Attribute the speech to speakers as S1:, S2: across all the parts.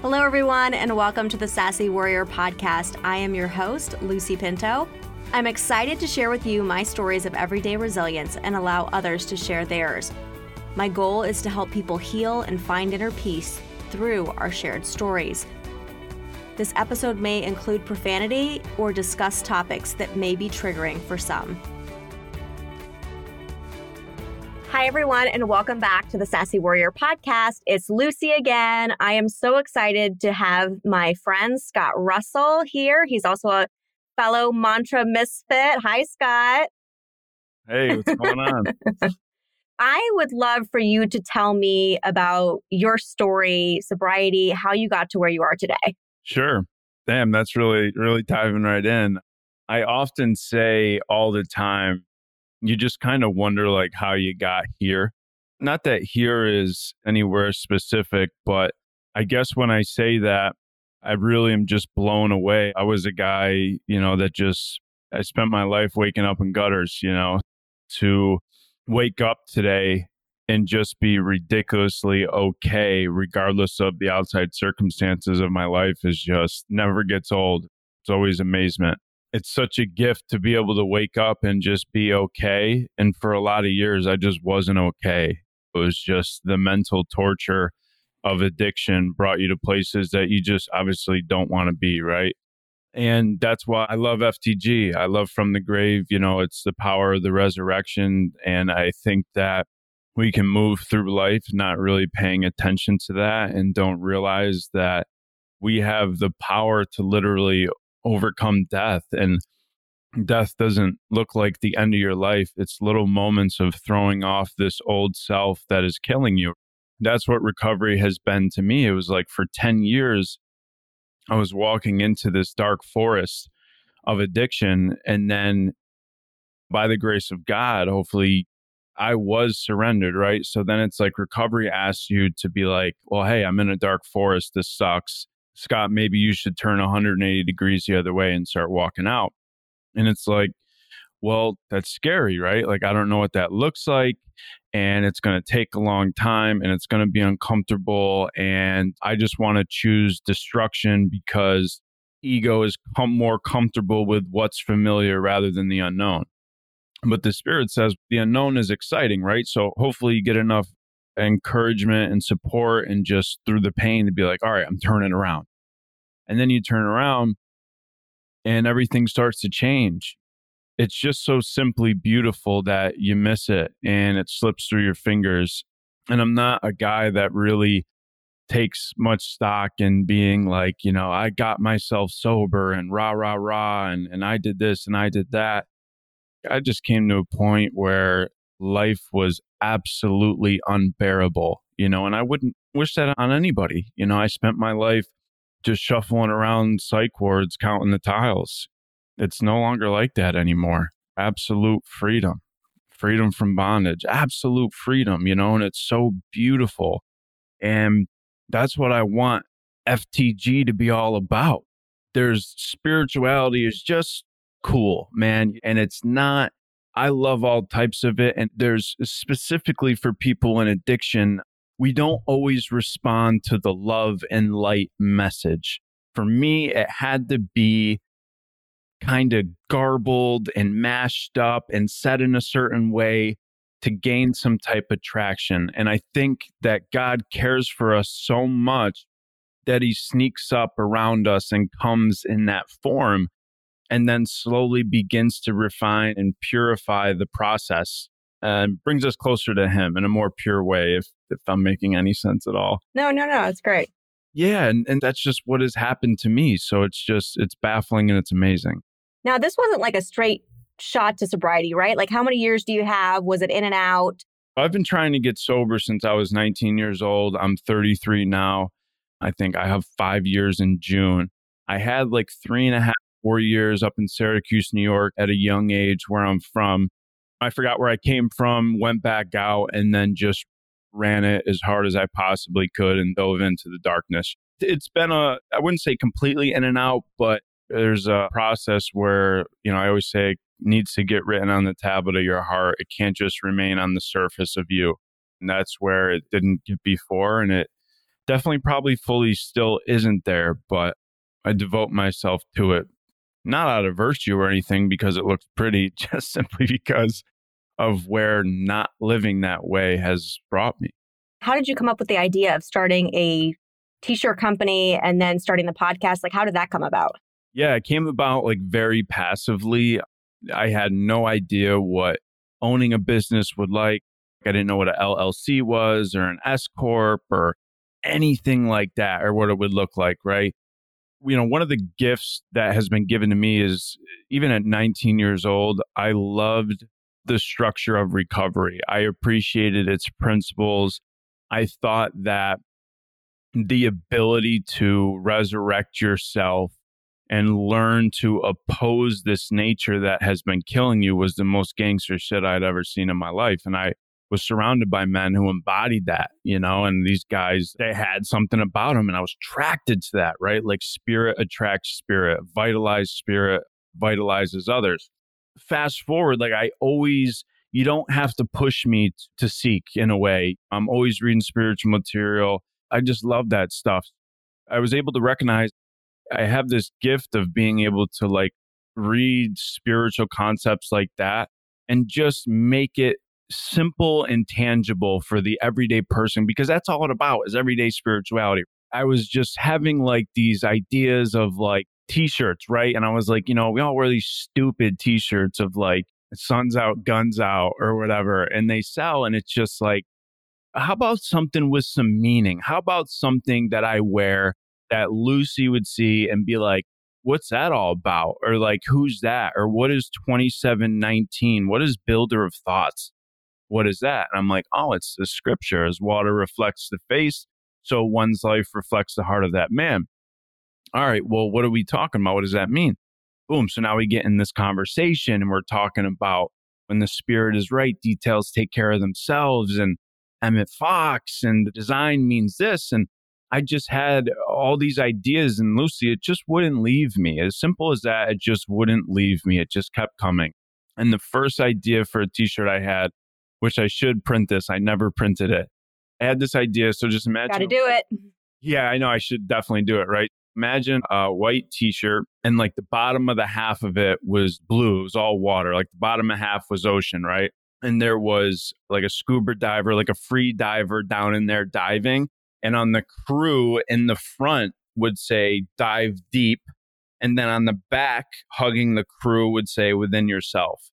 S1: Hello, everyone, and welcome to the Sassy Warrior podcast. I am your host, Lucy Pinto. I'm excited to share with you my stories of everyday resilience and allow others to share theirs. My goal is to help people heal and find inner peace through our shared stories. This episode may include profanity or discuss topics that may be triggering for some. Hi, everyone, and welcome back to the Sassy Warrior podcast. It's Lucy again. I am so excited to have my friend Scott Russell here. He's also a fellow mantra misfit. Hi, Scott.
S2: Hey, what's going on?
S1: I would love for you to tell me about your story, sobriety, how you got to where you are today.
S2: Sure. Damn, that's really, really diving right in. I often say all the time, you just kind of wonder like how you got here. Not that here is anywhere specific, but I guess when I say that, I really am just blown away. I was a guy, you know, that just, I spent my life waking up in gutters, you know, to wake up today and just be ridiculously okay, regardless of the outside circumstances of my life, is just never gets old. It's always amazement. It's such a gift to be able to wake up and just be okay. And for a lot of years, I just wasn't okay. It was just the mental torture of addiction brought you to places that you just obviously don't want to be, right? And that's why I love FTG. I love From the Grave. You know, it's the power of the resurrection. And I think that we can move through life not really paying attention to that and don't realize that we have the power to literally overcome death. And death doesn't look like the end of your life, it's little moments of throwing off this old self that is killing you. That's what recovery has been to me. It was like for 10 years, I was walking into this dark forest of addiction. And then by the grace of God, hopefully I was surrendered, right? So then it's like recovery asks you to be like, well, hey, I'm in a dark forest. This sucks. Scott, maybe you should turn 180 degrees the other way and start walking out. And it's like, well, that's scary, right? Like, I don't know what that looks like. And it's going to take a long time and it's going to be uncomfortable. And I just want to choose destruction because ego is com- more comfortable with what's familiar rather than the unknown. But the spirit says the unknown is exciting, right? So hopefully you get enough encouragement and support and just through the pain to be like, all right, I'm turning around. And then you turn around and everything starts to change it's just so simply beautiful that you miss it and it slips through your fingers. And I'm not a guy that really takes much stock in being like, you know, I got myself sober and rah, rah, rah, and, and I did this and I did that. I just came to a point where life was absolutely unbearable, you know, and I wouldn't wish that on anybody. You know, I spent my life just shuffling around psych wards, counting the tiles, it's no longer like that anymore. Absolute freedom, freedom from bondage, absolute freedom, you know, and it's so beautiful. And that's what I want FTG to be all about. There's spirituality is just cool, man. And it's not, I love all types of it. And there's specifically for people in addiction, we don't always respond to the love and light message. For me, it had to be kind of garbled and mashed up and said in a certain way to gain some type of traction. And I think that God cares for us so much that he sneaks up around us and comes in that form and then slowly begins to refine and purify the process and brings us closer to him in a more pure way if if I'm making any sense at all.
S1: No, no, no, it's great.
S2: Yeah, and, and that's just what has happened to me. So it's just it's baffling and it's amazing.
S1: Now, this wasn't like a straight shot to sobriety, right? Like, how many years do you have? Was it in and out?
S2: I've been trying to get sober since I was 19 years old. I'm 33 now. I think I have five years in June. I had like three and a half, four years up in Syracuse, New York at a young age where I'm from. I forgot where I came from, went back out, and then just ran it as hard as I possibly could and dove into the darkness. It's been a, I wouldn't say completely in and out, but there's a process where, you know, I always say needs to get written on the tablet of your heart. It can't just remain on the surface of you. And that's where it didn't get before. And it definitely probably fully still isn't there, but I devote myself to it, not out of virtue or anything because it looks pretty, just simply because of where not living that way has brought me.
S1: How did you come up with the idea of starting a t shirt company and then starting the podcast? Like, how did that come about?
S2: Yeah, it came about like very passively. I had no idea what owning a business would like. I didn't know what an LLC was or an S corp or anything like that or what it would look like, right? You know, one of the gifts that has been given to me is even at 19 years old, I loved the structure of recovery. I appreciated its principles. I thought that the ability to resurrect yourself and learn to oppose this nature that has been killing you was the most gangster shit I'd ever seen in my life. And I was surrounded by men who embodied that, you know, and these guys, they had something about them. And I was attracted to that, right? Like spirit attracts spirit, vitalized spirit vitalizes others. Fast forward, like I always, you don't have to push me to seek in a way. I'm always reading spiritual material. I just love that stuff. I was able to recognize I have this gift of being able to like read spiritual concepts like that and just make it simple and tangible for the everyday person because that's all it about is everyday spirituality. I was just having like these ideas of like t-shirts, right? And I was like, you know, we all wear these stupid t-shirts of like sun's out, guns out or whatever and they sell and it's just like how about something with some meaning? How about something that I wear that Lucy would see and be like, what's that all about? Or like, who's that? Or what is 2719? What is builder of thoughts? What is that? And I'm like, oh, it's the scripture. As water reflects the face, so one's life reflects the heart of that man. All right, well, what are we talking about? What does that mean? Boom. So now we get in this conversation and we're talking about when the spirit is right, details take care of themselves and Emmett Fox and the design means this. And I just had all these ideas and Lucy, it just wouldn't leave me. As simple as that, it just wouldn't leave me. It just kept coming. And the first idea for a t shirt I had, which I should print this, I never printed it. I had this idea. So just imagine.
S1: Got to do it.
S2: Yeah, I know. I should definitely do it, right? Imagine a white t shirt and like the bottom of the half of it was blue. It was all water. Like the bottom of half was ocean, right? And there was like a scuba diver, like a free diver down in there diving and on the crew in the front would say dive deep and then on the back hugging the crew would say within yourself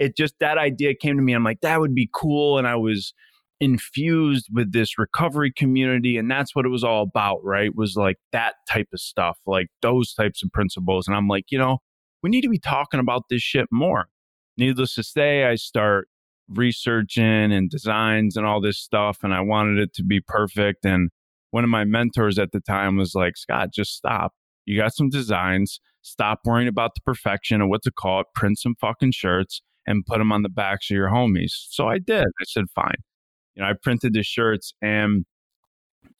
S2: it just that idea came to me i'm like that would be cool and i was infused with this recovery community and that's what it was all about right was like that type of stuff like those types of principles and i'm like you know we need to be talking about this shit more. Needless to say i start researching and designs and all this stuff and I wanted it to be perfect and one of my mentors at the time was like Scott just stop. You got some designs. Stop worrying about the perfection of what to call it print some fucking shirts and put them on the backs of your homies so I did I said fine you know I printed the shirts and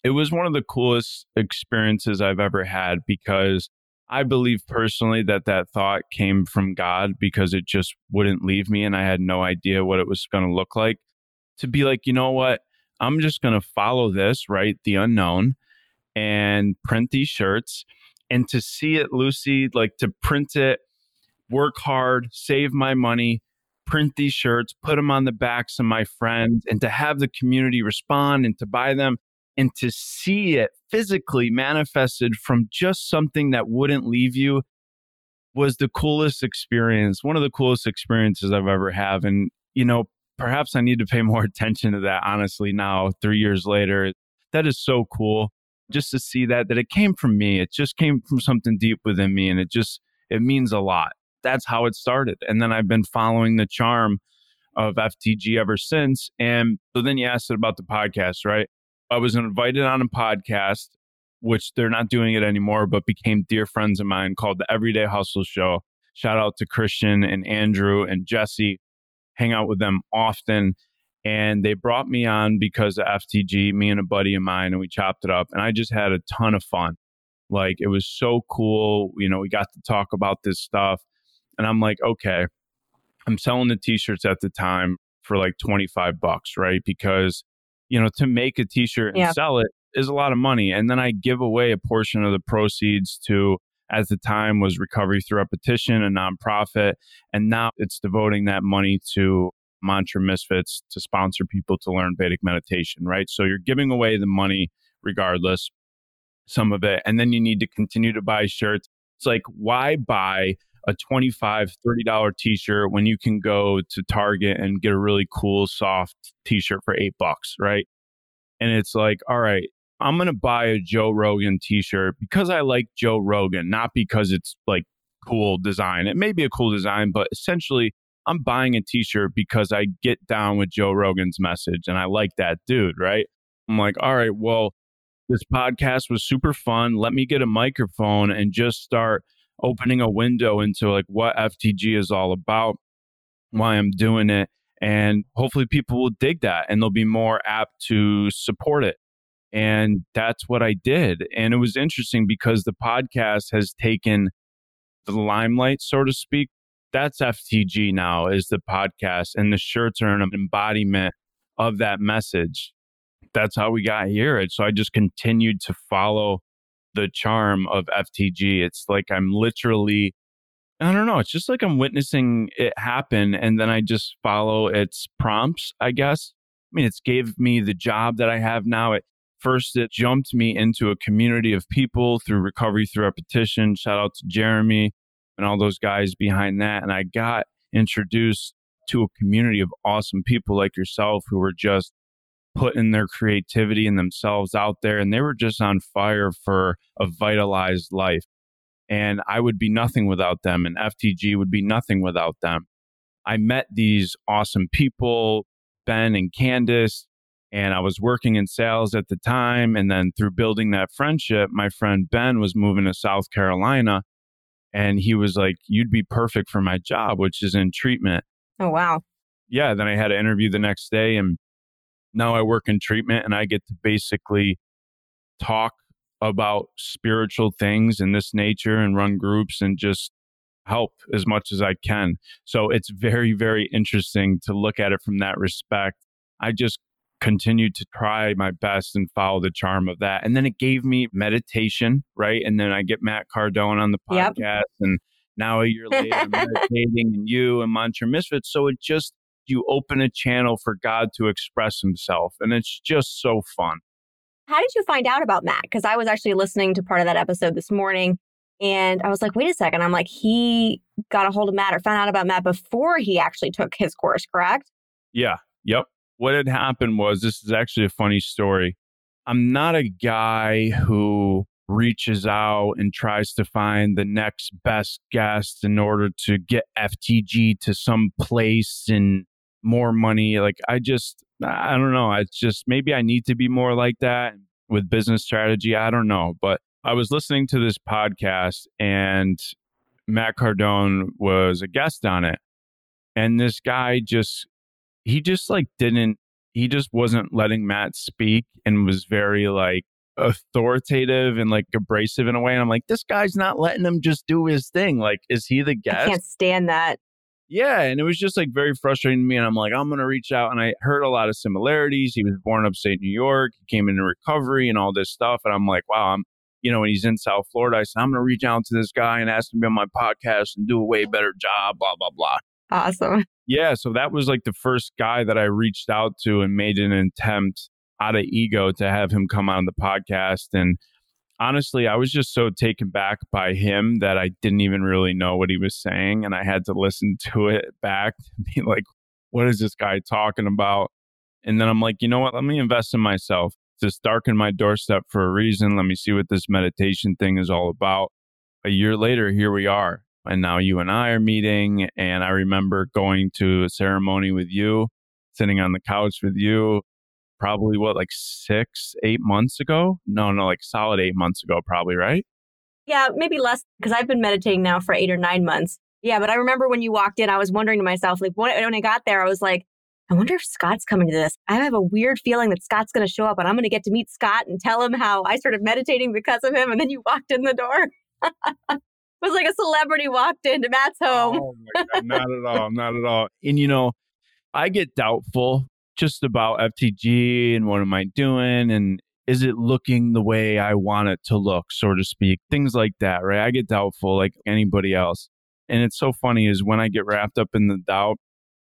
S2: it was one of the coolest experiences I've ever had because I believe personally that that thought came from God because it just wouldn't leave me and I had no idea what it was going to look like. To be like, you know what? I'm just going to follow this, right? The unknown and print these shirts and to see it, Lucy, like to print it, work hard, save my money, print these shirts, put them on the backs of my friends, and to have the community respond and to buy them and to see it physically manifested from just something that wouldn't leave you was the coolest experience one of the coolest experiences i've ever had and you know perhaps i need to pay more attention to that honestly now 3 years later. That is so cool just to see that that it came from me it just came from something deep within me and it just it means a lot that's how it started and then i've been following the charm of ftg ever since and so then you asked about the podcast right I was invited on a podcast, which they're not doing it anymore, but became dear friends of mine called the Everyday Hustle Show. Shout out to Christian and Andrew and Jesse. Hang out with them often. And they brought me on because of FTG, me and a buddy of mine, and we chopped it up. And I just had a ton of fun. Like it was so cool. You know, we got to talk about this stuff. And I'm like, okay, I'm selling the t shirts at the time for like 25 bucks, right? Because you know, to make a t-shirt and yeah. sell it, is a lot of money. And then I give away a portion of the proceeds to, at the time, was Recovery Through Repetition, a nonprofit. And now it's devoting that money to Mantra Misfits to sponsor people to learn Vedic meditation, right? So you're giving away the money regardless, some of it. And then you need to continue to buy shirts. It's like, why buy a $25, $30 t shirt when you can go to Target and get a really cool, soft t shirt for eight bucks, right? And it's like, all right, I'm going to buy a Joe Rogan t shirt because I like Joe Rogan, not because it's like cool design. It may be a cool design, but essentially, I'm buying a t shirt because I get down with Joe Rogan's message and I like that dude, right? I'm like, all right, well, this podcast was super fun. Let me get a microphone and just start opening a window into like what FTG is all about, why I'm doing it. And hopefully people will dig that and they'll be more apt to support it. And that's what I did. And it was interesting because the podcast has taken the limelight, so to speak. That's FTG now, is the podcast. And the shirts are an embodiment of that message. That's how we got here. And so I just continued to follow the charm of FTG. It's like I'm literally, I don't know, it's just like I'm witnessing it happen and then I just follow its prompts, I guess. I mean, it's gave me the job that I have now. It first it jumped me into a community of people through recovery through repetition. Shout out to Jeremy and all those guys behind that. And I got introduced to a community of awesome people like yourself who were just putting their creativity and themselves out there and they were just on fire for a vitalized life. And i would be nothing without them and ftg would be nothing without them. I met these awesome people ben and candace and i was working in sales at the time and then through building that friendship my friend ben was moving to south carolina and he was like you'd be perfect for my job which is in treatment.
S1: Oh wow.
S2: Yeah then i had an interview the next day and now I work in treatment and I get to basically talk about spiritual things in this nature and run groups and just help as much as I can. So it's very, very interesting to look at it from that respect. I just continued to try my best and follow the charm of that. And then it gave me meditation, right? And then I get Matt Cardone on the podcast yep. and now a year later I'm meditating and you and Mantra Misfits. So it just you open a channel for God to express himself. And it's just so fun.
S1: How did you find out about Matt? Because I was actually listening to part of that episode this morning and I was like, wait a second. I'm like, he got a hold of Matt or found out about Matt before he actually took his course, correct?
S2: Yeah. Yep. What had happened was this is actually a funny story. I'm not a guy who reaches out and tries to find the next best guest in order to get FTG to some place and more money. Like I just, I don't know. It's just maybe I need to be more like that with business strategy. I don't know. But I was listening to this podcast and Matt Cardone was a guest on it. And this guy just, he just like didn't, he just wasn't letting Matt speak and was very like authoritative and like abrasive in a way. And I'm like, this guy's not letting him just do his thing. Like, is he the guest? I
S1: can't stand that.
S2: Yeah, and it was just like very frustrating to me. And I'm like, I'm gonna reach out, and I heard a lot of similarities. He was born upstate New York, he came into recovery and all this stuff, and I'm like, wow, I'm, you know, when he's in South Florida, I said, I'm gonna reach out to this guy and ask him to be on my podcast and do a way better job, blah blah blah.
S1: Awesome.
S2: Yeah, so that was like the first guy that I reached out to and made an attempt out of ego to have him come on the podcast and honestly, I was just so taken back by him that I didn't even really know what he was saying. And I had to listen to it back be like, what is this guy talking about? And then I'm like, you know what? Let me invest in myself. Just darken my doorstep for a reason. Let me see what this meditation thing is all about. A year later, here we are. And now you and I are meeting. And I remember going to a ceremony with you, sitting on the couch with you, probably what like six, eight months ago. No, no, like solid eight months ago, probably, right?
S1: Yeah, maybe less because I've been meditating now for eight or nine months. Yeah, but I remember when you walked in, I was wondering to myself, like when I got there, I was like, I wonder if Scott's coming to this. I have a weird feeling that Scott's going to show up and I'm going to get to meet Scott and tell him how I started meditating because of him. And then you walked in the door. it was like a celebrity walked into Matt's home.
S2: Oh God, not at all. Not at all. And you know, I get doubtful just about FTG and what am I doing? And is it looking the way I want it to look, so to speak? Things like that, right? I get doubtful like anybody else. And it's so funny is when I get wrapped up in the doubt,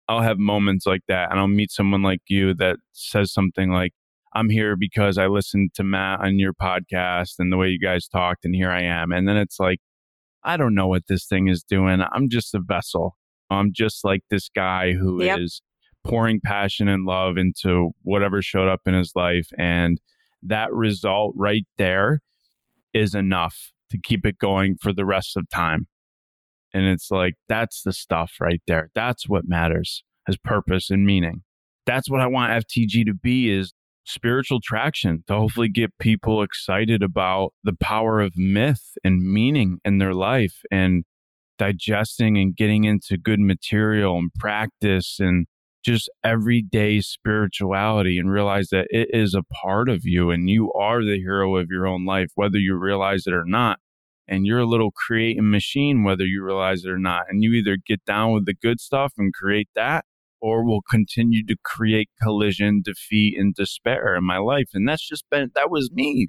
S2: I'll have moments like that and I'll meet someone like you that says something like, I'm here because I listened to Matt on your podcast and the way you guys talked, and here I am. And then it's like, I don't know what this thing is doing. I'm just a vessel. I'm just like this guy who yep. is pouring passion and love into whatever showed up in his life. And that result right there is enough to keep it going for the rest of time. And it's like, that's the stuff right there. That's what matters as purpose and meaning. That's what I want FTG to be is spiritual traction to hopefully get people excited about the power of myth and meaning in their life and digesting and getting into good material and practice and just everyday spirituality and realize that it is a part of you and you are the hero of your own life, whether you realize it or not. And you're a little creating machine, whether you realize it or not. And you either get down with the good stuff and create that, or will continue to create collision, defeat, and despair in my life. And that's just been, that was me.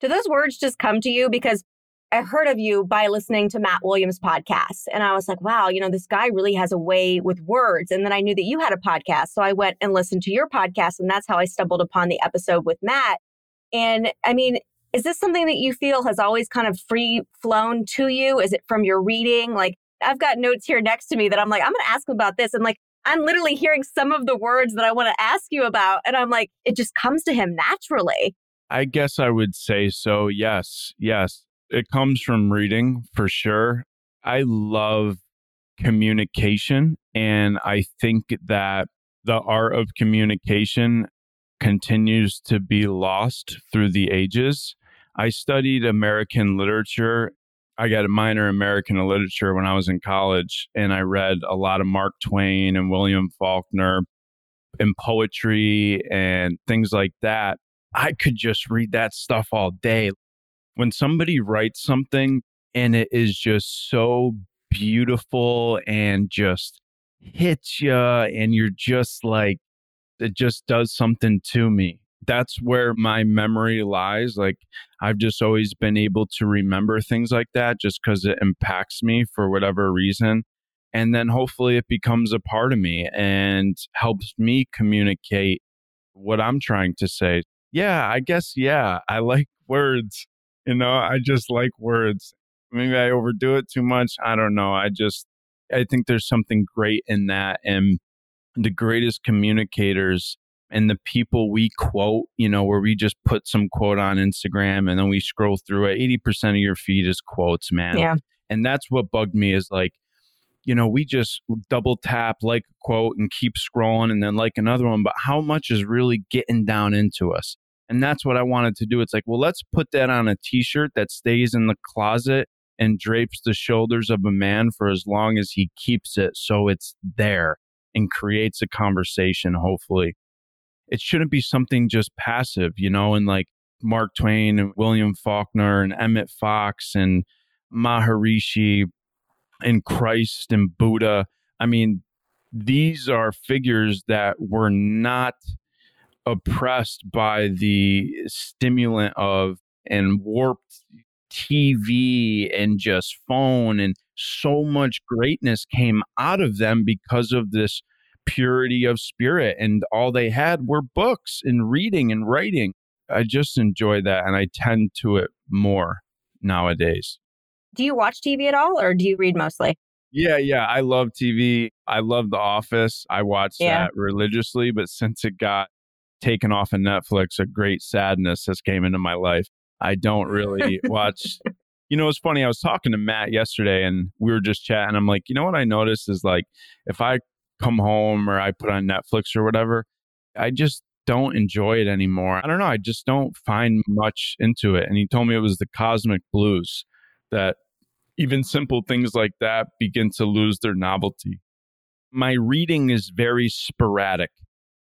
S1: Do those words just come to you? Because I heard of you by listening to Matt Williams' podcast. And I was like, wow, you know, this guy really has a way with words. And then I knew that you had a podcast. So I went and listened to your podcast. And that's how I stumbled upon the episode with Matt. And I mean, is this something that you feel has always kind of free flown to you? Is it from your reading? Like, I've got notes here next to me that I'm like, I'm going to ask him about this. And like, I'm literally hearing some of the words that I want to ask you about. And I'm like, it just comes to him naturally.
S2: I guess I would say so. Yes. Yes. It comes from reading for sure. I love communication. And I think that the art of communication continues to be lost through the ages. I studied American literature I got a minor in American literature when I was in college, and I read a lot of Mark Twain and William Faulkner and poetry and things like that. I could just read that stuff all day. When somebody writes something and it is just so beautiful and just hits you, and you're just like, it just does something to me that's where my memory lies. Like I've just always been able to remember things like that just because it impacts me for whatever reason. And then hopefully it becomes a part of me and helps me communicate what I'm trying to say. Yeah, I guess, yeah, I like words. You know, I just like words. Maybe I overdo it too much. I don't know. I just, I think there's something great in that. And the greatest communicators and the people we quote, you know, where we just put some quote on Instagram and then we scroll through it, 80% of your feed is quotes, man.
S1: Yeah.
S2: And that's what bugged me is like, you know, we just double tap like a quote and keep scrolling and then like another one, but how much is really getting down into us? And that's what I wanted to do. It's like, well, let's put that on a t shirt that stays in the closet and drapes the shoulders of a man for as long as he keeps it so it's there and creates a conversation, hopefully it shouldn't be something just passive, you know, and like Mark Twain and William Faulkner and Emmett Fox and Maharishi and Christ and Buddha. I mean, these are figures that were not oppressed by the stimulant of and warped TV and just phone and so much greatness came out of them because of this purity of spirit and all they had were books and reading and writing. I just enjoy that and I tend to it more nowadays.
S1: Do you watch TV at all or do you read mostly?
S2: Yeah, yeah, I love TV. I love The Office. I watch yeah. that religiously, but since it got taken off of Netflix, a great sadness has came into my life. I don't really watch you know, it's funny. I was talking to Matt yesterday and we were just chatting. I'm like, you know what I noticed is like if I come home or I put on Netflix or whatever, I just don't enjoy it anymore. I don't know. I just don't find much into it. And he told me it was the cosmic blues that even simple things like that begin to lose their novelty. My reading is very sporadic.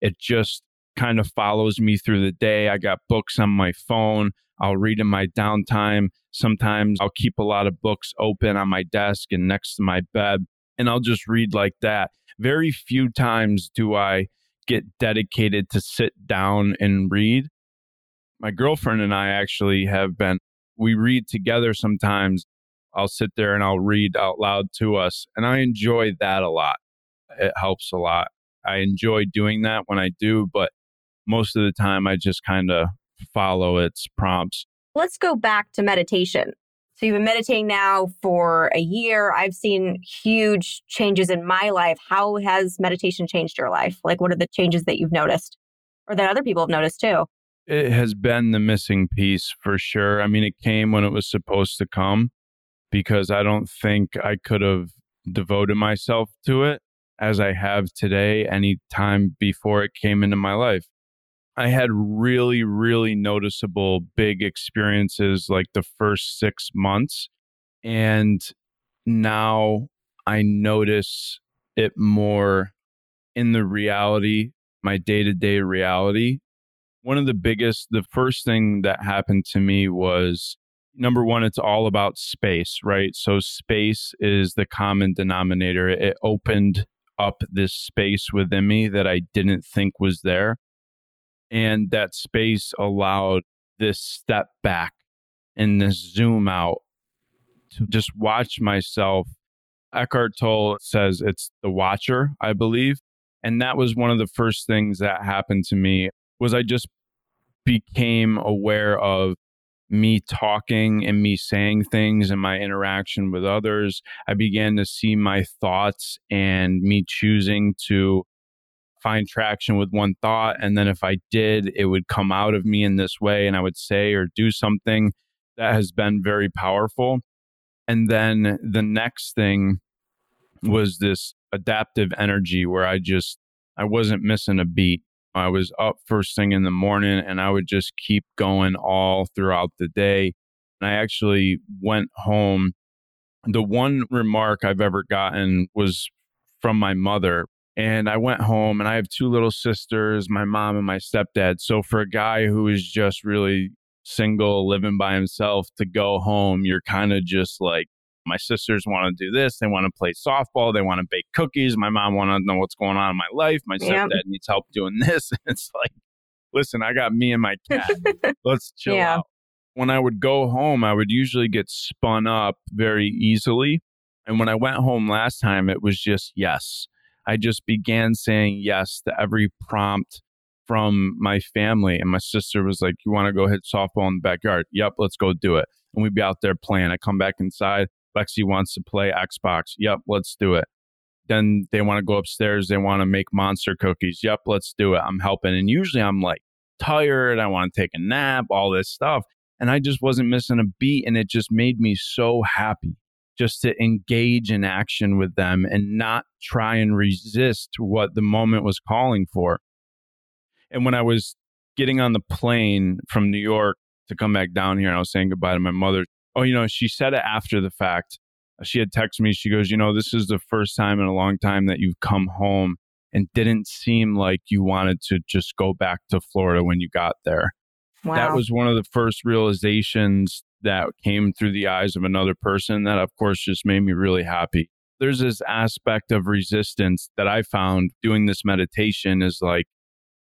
S2: It just kind of follows me through the day. I got books on my phone. I'll read in my downtime. Sometimes I'll keep a lot of books open on my desk and next to my bed, and I'll just read like that very few times do I get dedicated to sit down and read. My girlfriend and I actually have been, we read together sometimes. I'll sit there and I'll read out loud to us. And I enjoy that a lot. It helps a lot. I enjoy doing that when I do, but most of the time I just kind of follow its prompts.
S1: Let's go back to meditation. So you've been meditating now for a year. I've seen huge changes in my life. How has meditation changed your life? Like, what are the changes that you've noticed or that other people have noticed too?
S2: It has been the missing piece for sure. I mean, it came when it was supposed to come because I don't think I could have devoted myself to it as I have today any time before it came into my life. I had really, really noticeable big experiences like the first six months. And now I notice it more in the reality, my day to day reality. One of the biggest, the first thing that happened to me was number one, it's all about space, right? So space is the common denominator. It opened up this space within me that I didn't think was there. And that space allowed this step back and this zoom out to just watch myself. Eckhart Tolle says it's the watcher, I believe. And that was one of the first things that happened to me was I just became aware of me talking and me saying things and my interaction with others. I began to see my thoughts and me choosing to find traction with one thought. And then if I did, it would come out of me in this way and I would say or do something that has been very powerful. And then the next thing was this adaptive energy where I just, I wasn't missing a beat. I was up first thing in the morning and I would just keep going all throughout the day. And I actually went home. The one remark I've ever gotten was from my mother and I went home and I have two little sisters, my mom and my stepdad. So for a guy who is just really single, living by himself to go home, you're kind of just like, my sisters want to do this. They want to play softball. They want to bake cookies. My mom want to know what's going on in my life. My yep. stepdad needs help doing this. it's like, listen, I got me and my cat. Let's chill yeah. out. When I would go home, I would usually get spun up very easily. And when I went home last time, it was just yes. I just began saying yes to every prompt from my family. And my sister was like, You want to go hit softball in the backyard? Yep, let's go do it. And we'd be out there playing. I come back inside. Lexi wants to play Xbox. Yep, let's do it. Then they want to go upstairs. They want to make monster cookies. Yep, let's do it. I'm helping. And usually I'm like tired. I want to take a nap, all this stuff. And I just wasn't missing a beat. And it just made me so happy just to engage in action with them and not try and resist what the moment was calling for. And when I was getting on the plane from New York to come back down here, and I was saying goodbye to my mother. Oh, you know, she said it after the fact. She had texted me. She goes, You know, this is the first time in a long time that you've come home and didn't seem like you wanted to just go back to Florida when you got there. Wow. That was one of the first realizations that came through the eyes of another person that, of course, just made me really happy. There's this aspect of resistance that I found doing this meditation is like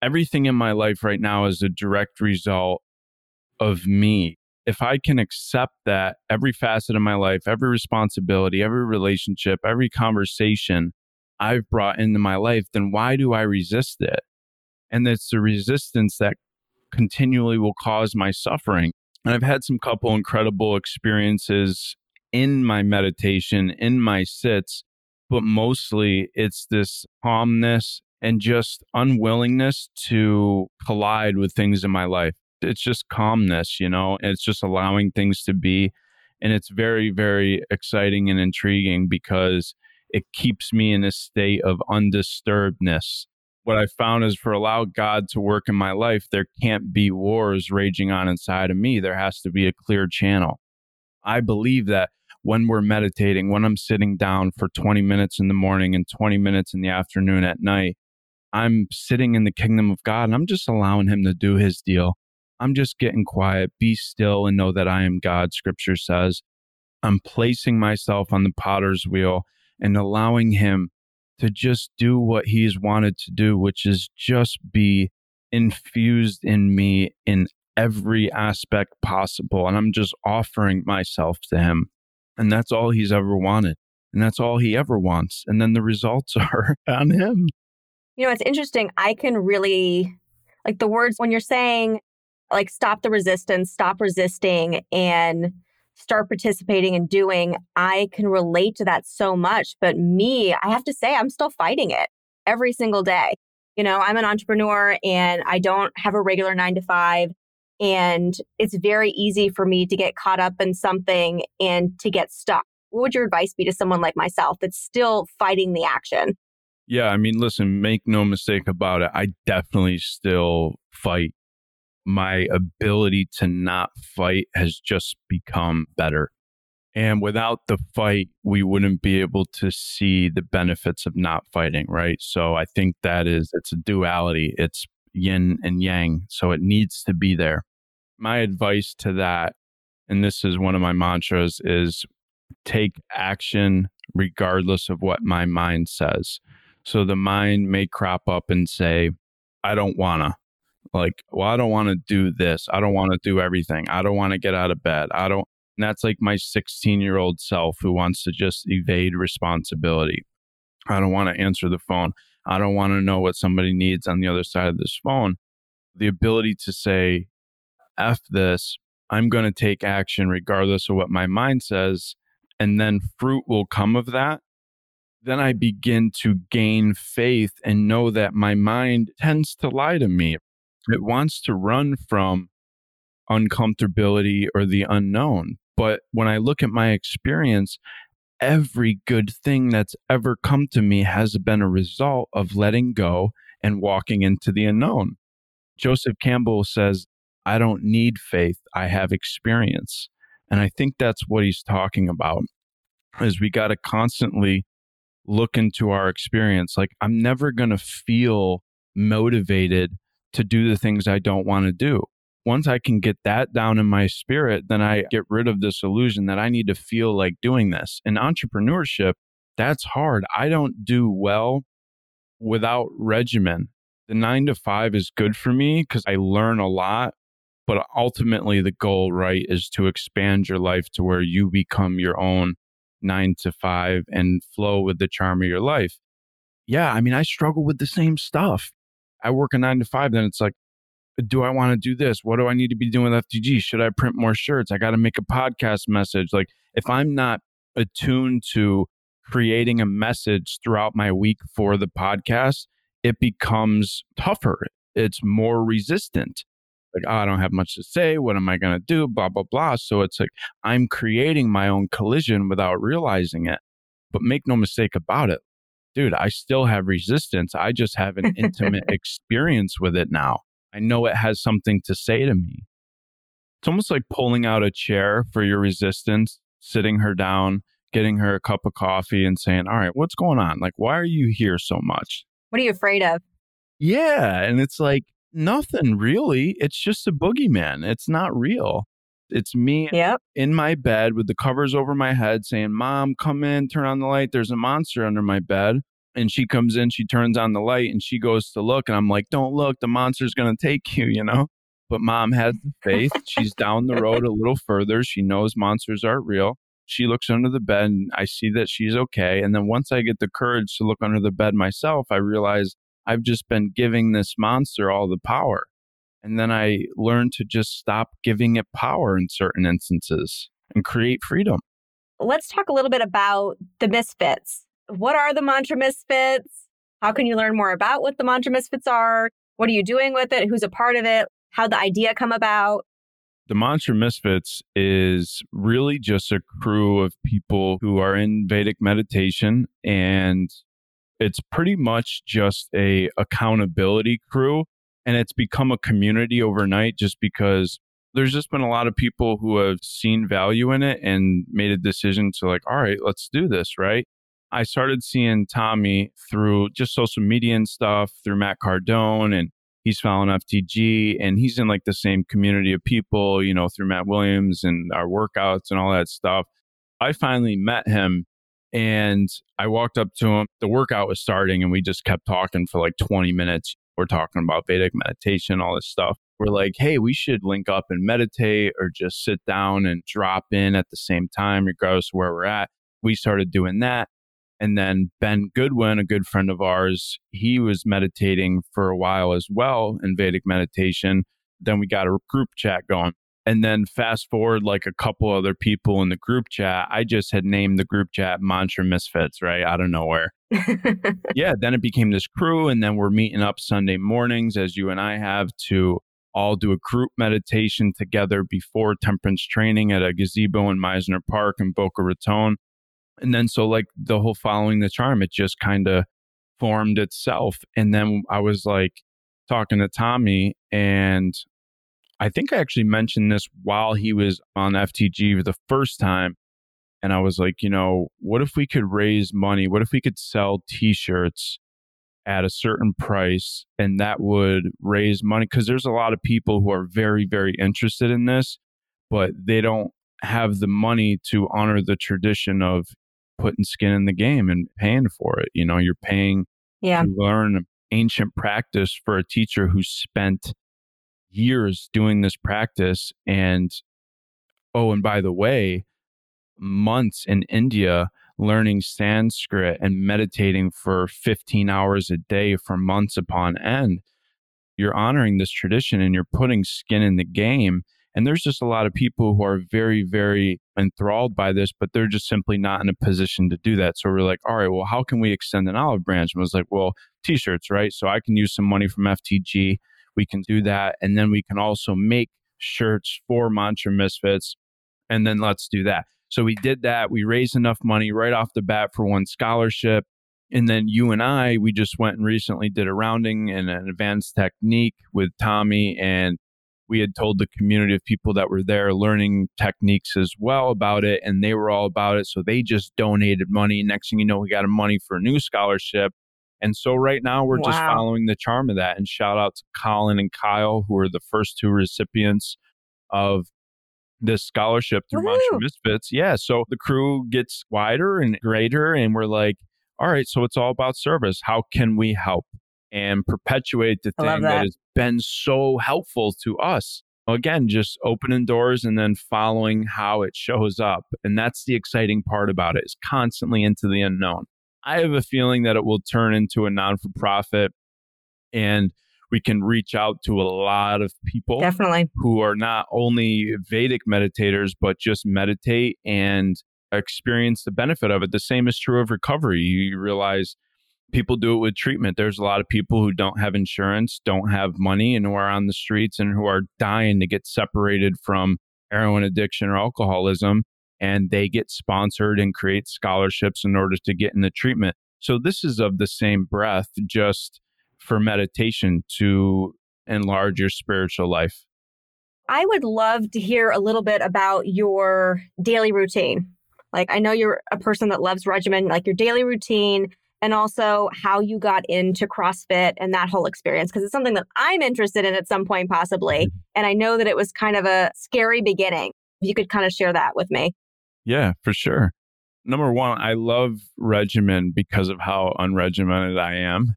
S2: everything in my life right now is a direct result of me. If I can accept that every facet of my life, every responsibility, every relationship, every conversation I've brought into my life, then why do I resist it? And it's the resistance that continually will cause my suffering. And I've had some couple incredible experiences in my meditation, in my sits, but mostly it's this calmness and just unwillingness to collide with things in my life. It's just calmness, you know, it's just allowing things to be. And it's very, very exciting and intriguing because it keeps me in a state of undisturbedness what I found is for allow God to work in my life, there can't be wars raging on inside of me. There has to be a clear channel. I believe that when we're meditating, when I'm sitting down for 20 minutes in the morning and 20 minutes in the afternoon at night, I'm sitting in the kingdom of God and I'm just allowing Him to do His deal. I'm just getting quiet, be still, and know that I am God, scripture says. I'm placing myself on the potter's wheel and allowing Him to just do what he's wanted to do, which is just be infused in me in every aspect possible. And I'm just offering myself to him. And that's all he's ever wanted. And that's all he ever wants. And then the results are on him.
S1: You know, it's interesting. I can really like the words when you're saying, like, stop the resistance, stop resisting, and start participating and doing, I can relate to that so much. But me, I have to say, I'm still fighting it every single day. You know, I'm an entrepreneur and I don't have a regular nine to five. And it's very easy for me to get caught up in something and to get stuck. What would your advice be to someone like myself that's still fighting the action?
S2: Yeah, I mean, listen, make no mistake about it. I definitely still fight. My ability to not fight has just become better. And without the fight, we wouldn't be able to see the benefits of not fighting, right? So I think that is, it's a duality. It's yin and yang. So it needs to be there. My advice to that, and this is one of my mantras, is take action regardless of what my mind says. So the mind may crop up and say, I don't wanna. Like, well, I don't want to do this. I don't want to do everything. I don't want to get out of bed. I don't. And that's like my 16 year old self who wants to just evade responsibility. I don't want to answer the phone. I don't want to know what somebody needs on the other side of this phone. The ability to say, F this, I'm going to take action regardless of what my mind says. And then fruit will come of that then I begin to gain faith and know that my mind tends to lie to me. It wants to run from uncomfortability or the unknown. But when I look at my experience, every good thing that's ever come to me has been a result of letting go and walking into the unknown. Joseph Campbell says, I don't need faith, I have experience. And I think that's what he's talking about is we got to constantly look into our experience. Like, I'm never going to feel motivated to do the things I don't want to do. Once I can get that down in my spirit, then I get rid of this illusion that I need to feel like doing this. In entrepreneurship, that's hard. I don't do well without regimen. The nine to five is good for me because I learn a lot. But ultimately, the goal, right, is to expand your life to where you become your own nine to five and flow with the charm of your life. Yeah, I mean, I struggle with the same stuff. I work a nine to five, then it's like, do I want to do this? What do I need to be doing with FTG? Should I print more shirts? I got to make a podcast message. Like, if I'm not attuned to creating a message throughout my week for the podcast, it becomes tougher. It's more resistant like, oh, I don't have much to say. What am I going to do? Blah, blah, blah. So it's like I'm creating my own collision without realizing it. But make no mistake about it, dude, I still have resistance. I just have an intimate experience with it now. I know it has something to say to me. It's almost like pulling out a chair for your resistance, sitting her down, getting her a cup of coffee, and saying, All right, what's going on? Like, why are you here so much?
S1: What are you afraid of?
S2: Yeah. And it's like, Nothing really. It's just a boogeyman. It's not real. It's me
S1: yep.
S2: in my bed with the covers over my head saying, Mom, come in, turn on the light. There's a monster under my bed. And she comes in, she turns on the light and she goes to look. And I'm like, Don't look. The monster's going to take you, you know? But mom has the faith. She's down the road a little further. She knows monsters aren't real. She looks under the bed and I see that she's okay. And then once I get the courage to look under the bed myself, I realize I've just been giving this monster all the power. And then I learned to just stop giving it power in certain instances and create freedom.
S1: Let's talk a little bit about the misfits. What are the mantra misfits? How can you learn more about what the mantra misfits are? What are you doing with it? Who's a part of it? How'd the idea come about?
S2: The Mantra Misfits is really just a crew of people who are in Vedic meditation and it's pretty much just a accountability crew and it's become a community overnight just because there's just been a lot of people who have seen value in it and made a decision to like all right let's do this right i started seeing tommy through just social media and stuff through matt cardone and he's following ftg and he's in like the same community of people you know through matt williams and our workouts and all that stuff i finally met him and I walked up to him. The workout was starting, and we just kept talking for like 20 minutes. We're talking about Vedic meditation, all this stuff. We're like, hey, we should link up and meditate or just sit down and drop in at the same time, regardless of where we're at. We started doing that. And then Ben Goodwin, a good friend of ours, he was meditating for a while as well in Vedic meditation. Then we got a group chat going. And then fast forward like a couple other people in the group chat. I just had named the group chat Mantra Misfits, right? Out of nowhere. yeah. Then it became this crew. And then we're meeting up Sunday mornings, as you and I have, to all do a group meditation together before temperance training at a gazebo in Mizner Park in Boca Raton. And then so like the whole following the charm, it just kind of formed itself. And then I was like talking to Tommy and I think I actually mentioned this while he was on FTG for the first time. And I was like, you know, what if we could raise money? What if we could sell t shirts at a certain price and that would raise money? Because there's a lot of people who are very, very interested in this, but they don't have the money to honor the tradition of putting skin in the game and paying for it. You know, you're paying yeah. to learn ancient practice for a teacher who spent years doing this practice. And oh, and by the way, months in India learning Sanskrit and meditating for 15 hours a day for months upon end. You're honoring this tradition and you're putting skin in the game. And there's just a lot of people who are very, very enthralled by this, but they're just simply not in a position to do that. So we're like, all right, well, how can we extend an olive branch? And I was like, well, t shirts, right? So I can use some money from FTG. We can do that. And then we can also make shirts for Mantra Misfits. And then let's do that. So we did that. We raised enough money right off the bat for one scholarship. And then you and I, we just went and recently did a rounding and an advanced technique with Tommy and we had told the community of people that were there learning techniques as well about it, and they were all about it. So they just donated money. Next thing you know, we got money for a new scholarship. And so right now we're wow. just following the charm of that. And shout out to Colin and Kyle, who are the first two recipients of this scholarship through Woo-hoo. Mantra Misfits. Yeah. So the crew gets wider and greater, and we're like, all right, so it's all about service. How can we help? and perpetuate the thing that. that has been so helpful to us. Again, just opening doors and then following how it shows up. And that's the exciting part about it is constantly into the unknown. I have a feeling that it will turn into a non for profit and we can reach out to a lot of people
S1: definitely
S2: who are not only Vedic meditators, but just meditate and experience the benefit of it. The same is true of recovery. You realize people do it with treatment. There's a lot of people who don't have insurance, don't have money, and who are on the streets and who are dying to get separated from heroin addiction or alcoholism. And they get sponsored and create scholarships in order to get in the treatment. So, this is of the same breath, just for meditation to enlarge your spiritual life.
S1: I would love to hear a little bit about your daily routine. Like, I know you're a person that loves regimen, like your daily routine, and also how you got into CrossFit and that whole experience because it's something that I'm interested in at some point possibly mm-hmm. and I know that it was kind of a scary beginning. If you could kind of share that with me.
S2: Yeah, for sure. Number 1, I love regimen because of how unregimented I am.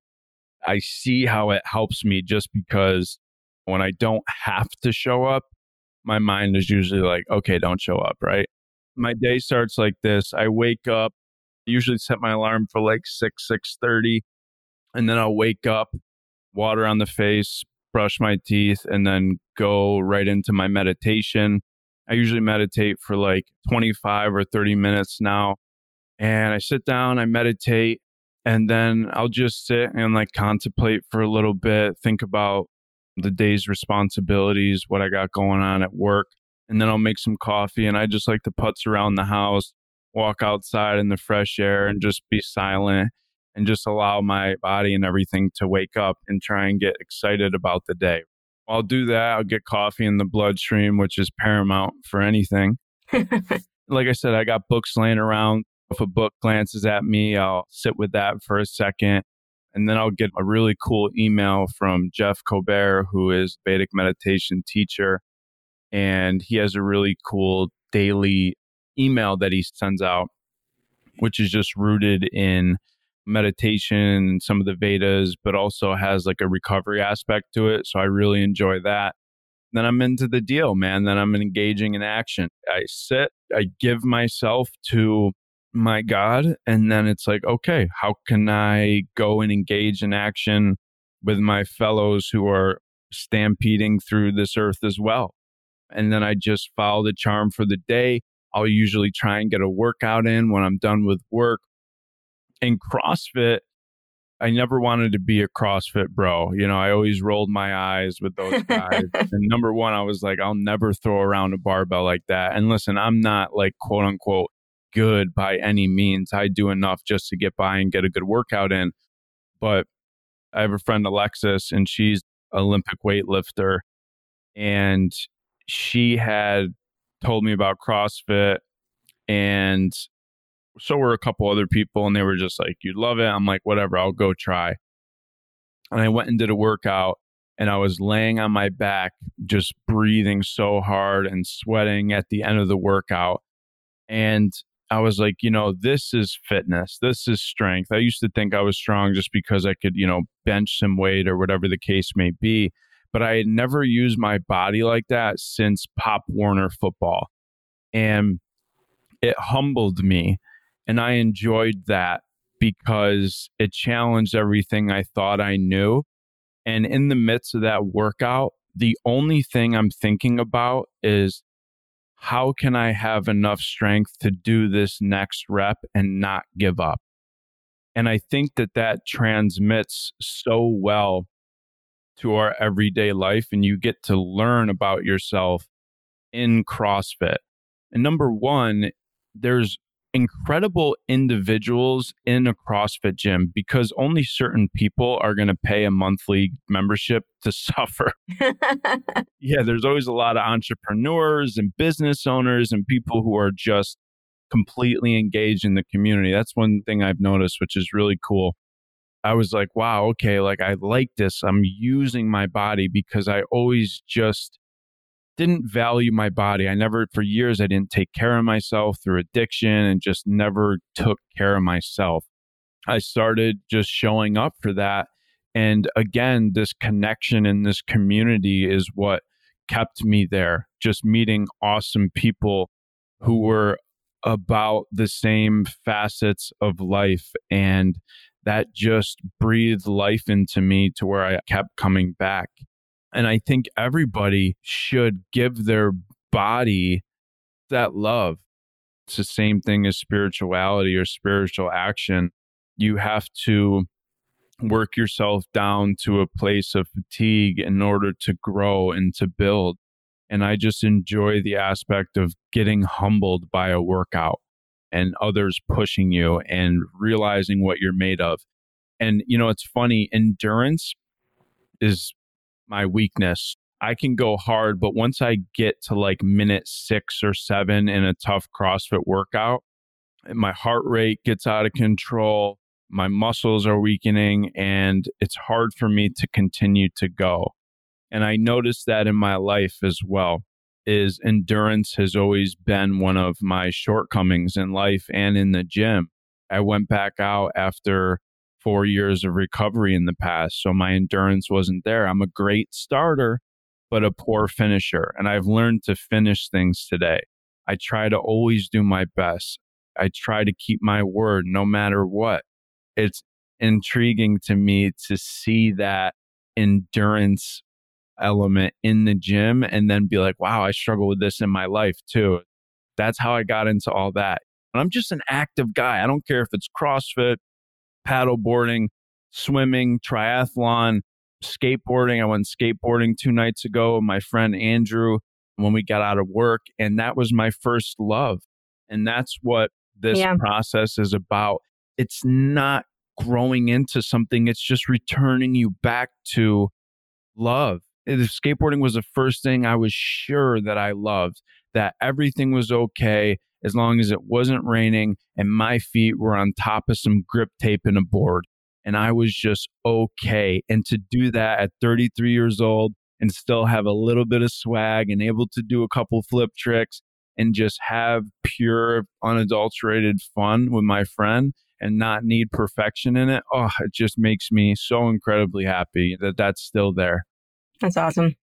S2: I see how it helps me just because when I don't have to show up, my mind is usually like, okay, don't show up, right? My day starts like this. I wake up, usually set my alarm for like 6 6.30 and then i'll wake up water on the face brush my teeth and then go right into my meditation i usually meditate for like 25 or 30 minutes now and i sit down i meditate and then i'll just sit and like contemplate for a little bit think about the day's responsibilities what i got going on at work and then i'll make some coffee and i just like to putz around the house walk outside in the fresh air and just be silent and just allow my body and everything to wake up and try and get excited about the day. I'll do that. I'll get coffee in the bloodstream, which is paramount for anything. like I said, I got books laying around. If a book glances at me, I'll sit with that for a second. And then I'll get a really cool email from Jeff Kober, who is Vedic meditation teacher. And he has a really cool daily email that he sends out, which is just rooted in meditation some of the Vedas, but also has like a recovery aspect to it. So I really enjoy that. then I'm into the deal, man. Then I'm engaging in action. I sit, I give myself to my God. And then it's like, okay, how can I go and engage in action with my fellows who are stampeding through this earth as well? And then I just follow the charm for the day. I'll usually try and get a workout in when I'm done with work. In CrossFit, I never wanted to be a CrossFit bro. You know, I always rolled my eyes with those guys. and number one, I was like, I'll never throw around a barbell like that. And listen, I'm not like quote unquote good by any means. I do enough just to get by and get a good workout in. But I have a friend, Alexis, and she's Olympic weightlifter. And she had told me about CrossFit and so were a couple other people and they were just like you'd love it i'm like whatever i'll go try and i went and did a workout and i was laying on my back just breathing so hard and sweating at the end of the workout and i was like you know this is fitness this is strength i used to think i was strong just because i could you know bench some weight or whatever the case may be but I had never used my body like that since Pop Warner football. And it humbled me. And I enjoyed that because it challenged everything I thought I knew. And in the midst of that workout, the only thing I'm thinking about is how can I have enough strength to do this next rep and not give up? And I think that that transmits so well to our everyday life and you get to learn about yourself in CrossFit. And number one, there's incredible individuals in a CrossFit gym because only certain people are going to pay a monthly membership to suffer. yeah, there's always a lot of entrepreneurs and business owners and people who are just completely engaged in the community. That's one thing I've noticed, which is really cool. I was like, wow, okay, like I like this. I'm using my body because I always just didn't value my body. I never, for years, I didn't take care of myself through addiction and just never took care of myself. I started just showing up for that. And again, this connection in this community is what kept me there, just meeting awesome people who were about the same facets of life. And that just breathed life into me to where I kept coming back. And I think everybody should give their body that love. It's the same thing as spirituality or spiritual action. You have to work yourself down to a place of fatigue in order to grow and to build. And I just enjoy the aspect of getting humbled by a workout and others pushing you and realizing what you're made of. And, you know, it's funny, endurance is my weakness. I can go hard, but once I get to like minute six or seven in a tough CrossFit workout, my heart rate gets out of control, my muscles are weakening, and it's hard for me to continue to go. And I noticed that in my life as well is endurance has always been one of my shortcomings in life and in the gym. I went back out after four years of recovery in the past, so my endurance wasn't there. I'm a great starter, but a poor finisher. And I've learned to finish things today. I try to always do my best. I try to keep my word no matter what. It's intriguing to me to see that endurance element in the gym and then be like, wow, I struggle with this in my life too. That's how I got into all that. And I'm just an active guy. I don't care if it's CrossFit, paddle boarding, swimming, triathlon, skateboarding. I went skateboarding two nights ago with my friend Andrew when we got out of work. And that was my first love. And that's what this yeah. process is about. It's not growing into something, it's just returning you back to love if skateboarding was the first thing I was sure that I loved, that everything was okay as long as it wasn't raining and my feet were on top of some grip tape and a board. And I was just okay. And to do that at 33 years old and still have a little bit of swag and able to do a couple flip tricks and just have pure, unadulterated fun with my friend and not need perfection in it, oh, it just makes me so incredibly happy that that's still there.
S1: That's awesome.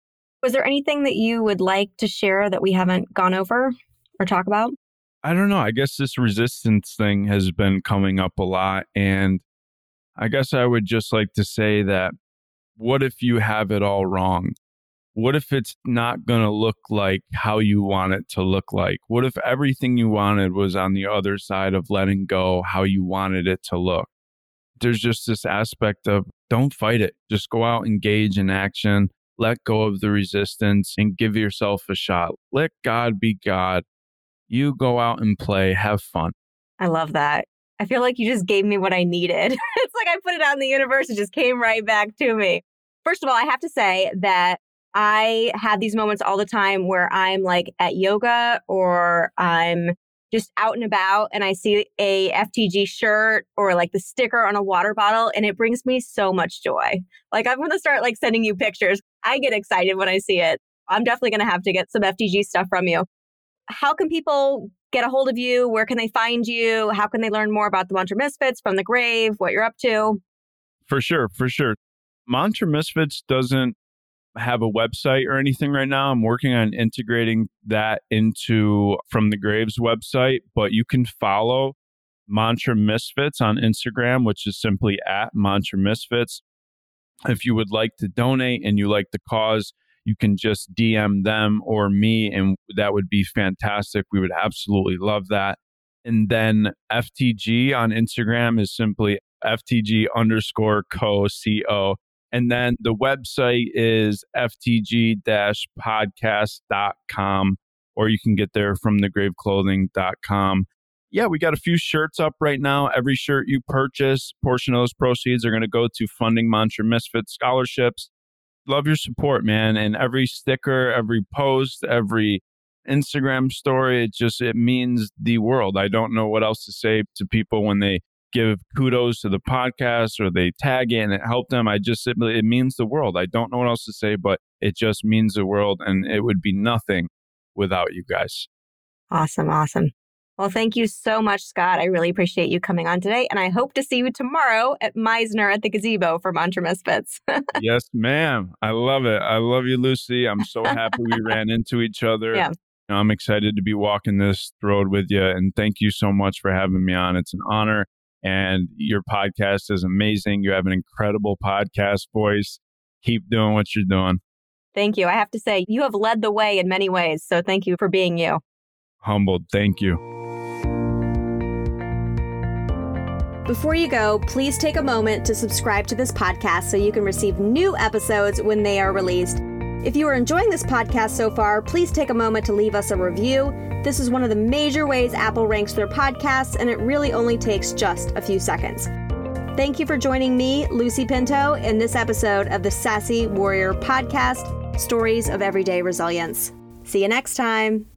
S1: Was there anything that you would like to share that we haven't gone over or talk about?
S2: I don't know. I guess this resistance thing has been coming up a lot. And I guess I would just like to say that what if you have it all wrong? What if it's not going to look like how you want it to look like? What if everything you wanted was on the other side of letting go how you wanted it to look? There's just this aspect of don't fight it. Just go out, engage in action, let go of the resistance, and give yourself a shot. Let God be God. You go out and play, have fun.
S1: I love that. I feel like you just gave me what I needed. it's like I put it out in the universe, it just came right back to me. First of all, I have to say that I have these moments all the time where I'm like at yoga or I'm just out and about and I see a FTG shirt or like the sticker on a water bottle and it brings me so much joy. Like I'm going to start like sending you pictures. I get excited when I see it. I'm definitely going to have to get some FTG stuff from you. How can people get a hold of you? Where can they find you? How can they learn more about the Mantra Misfits from the grave, what you're up to?
S2: For sure, for sure. Mantra Misfits doesn't have a website or anything right now. I'm working on integrating that into from the Graves website, but you can follow Mantra Misfits on Instagram, which is simply at Mantra Misfits. If you would like to donate and you like the cause, you can just DM them or me, and that would be fantastic. We would absolutely love that. And then FTG on Instagram is simply FTG underscore co co. And then the website is ftg podcast.com, or you can get there from thegraveclothing.com. Yeah, we got a few shirts up right now. Every shirt you purchase, portion of those proceeds are going to go to funding Mantra Misfit scholarships. Love your support, man. And every sticker, every post, every Instagram story, it just it means the world. I don't know what else to say to people when they give kudos to the podcast or they tag it and it helped them. I just, it, it means the world. I don't know what else to say, but it just means the world. And it would be nothing without you guys.
S1: Awesome. Awesome. Well, thank you so much, Scott. I really appreciate you coming on today. And I hope to see you tomorrow at Mizner at the gazebo for Mantra Misfits.
S2: yes, ma'am. I love it. I love you, Lucy. I'm so happy we ran into each other. Yeah. I'm excited to be walking this road with you. And thank you so much for having me on. It's an honor and your podcast is amazing. You have an incredible podcast voice. Keep doing what you're doing.
S1: Thank you. I have to say, you have led the way in many ways. So thank you for being you.
S2: Humbled. Thank you.
S1: Before you go, please take a moment to subscribe to this podcast so you can receive new episodes when they are released. If you are enjoying this podcast so far, please take a moment to leave us a review. This is one of the major ways Apple ranks their podcasts, and it really only takes just a few seconds. Thank you for joining me, Lucy Pinto, in this episode of the Sassy Warrior Podcast Stories of Everyday Resilience. See you next time.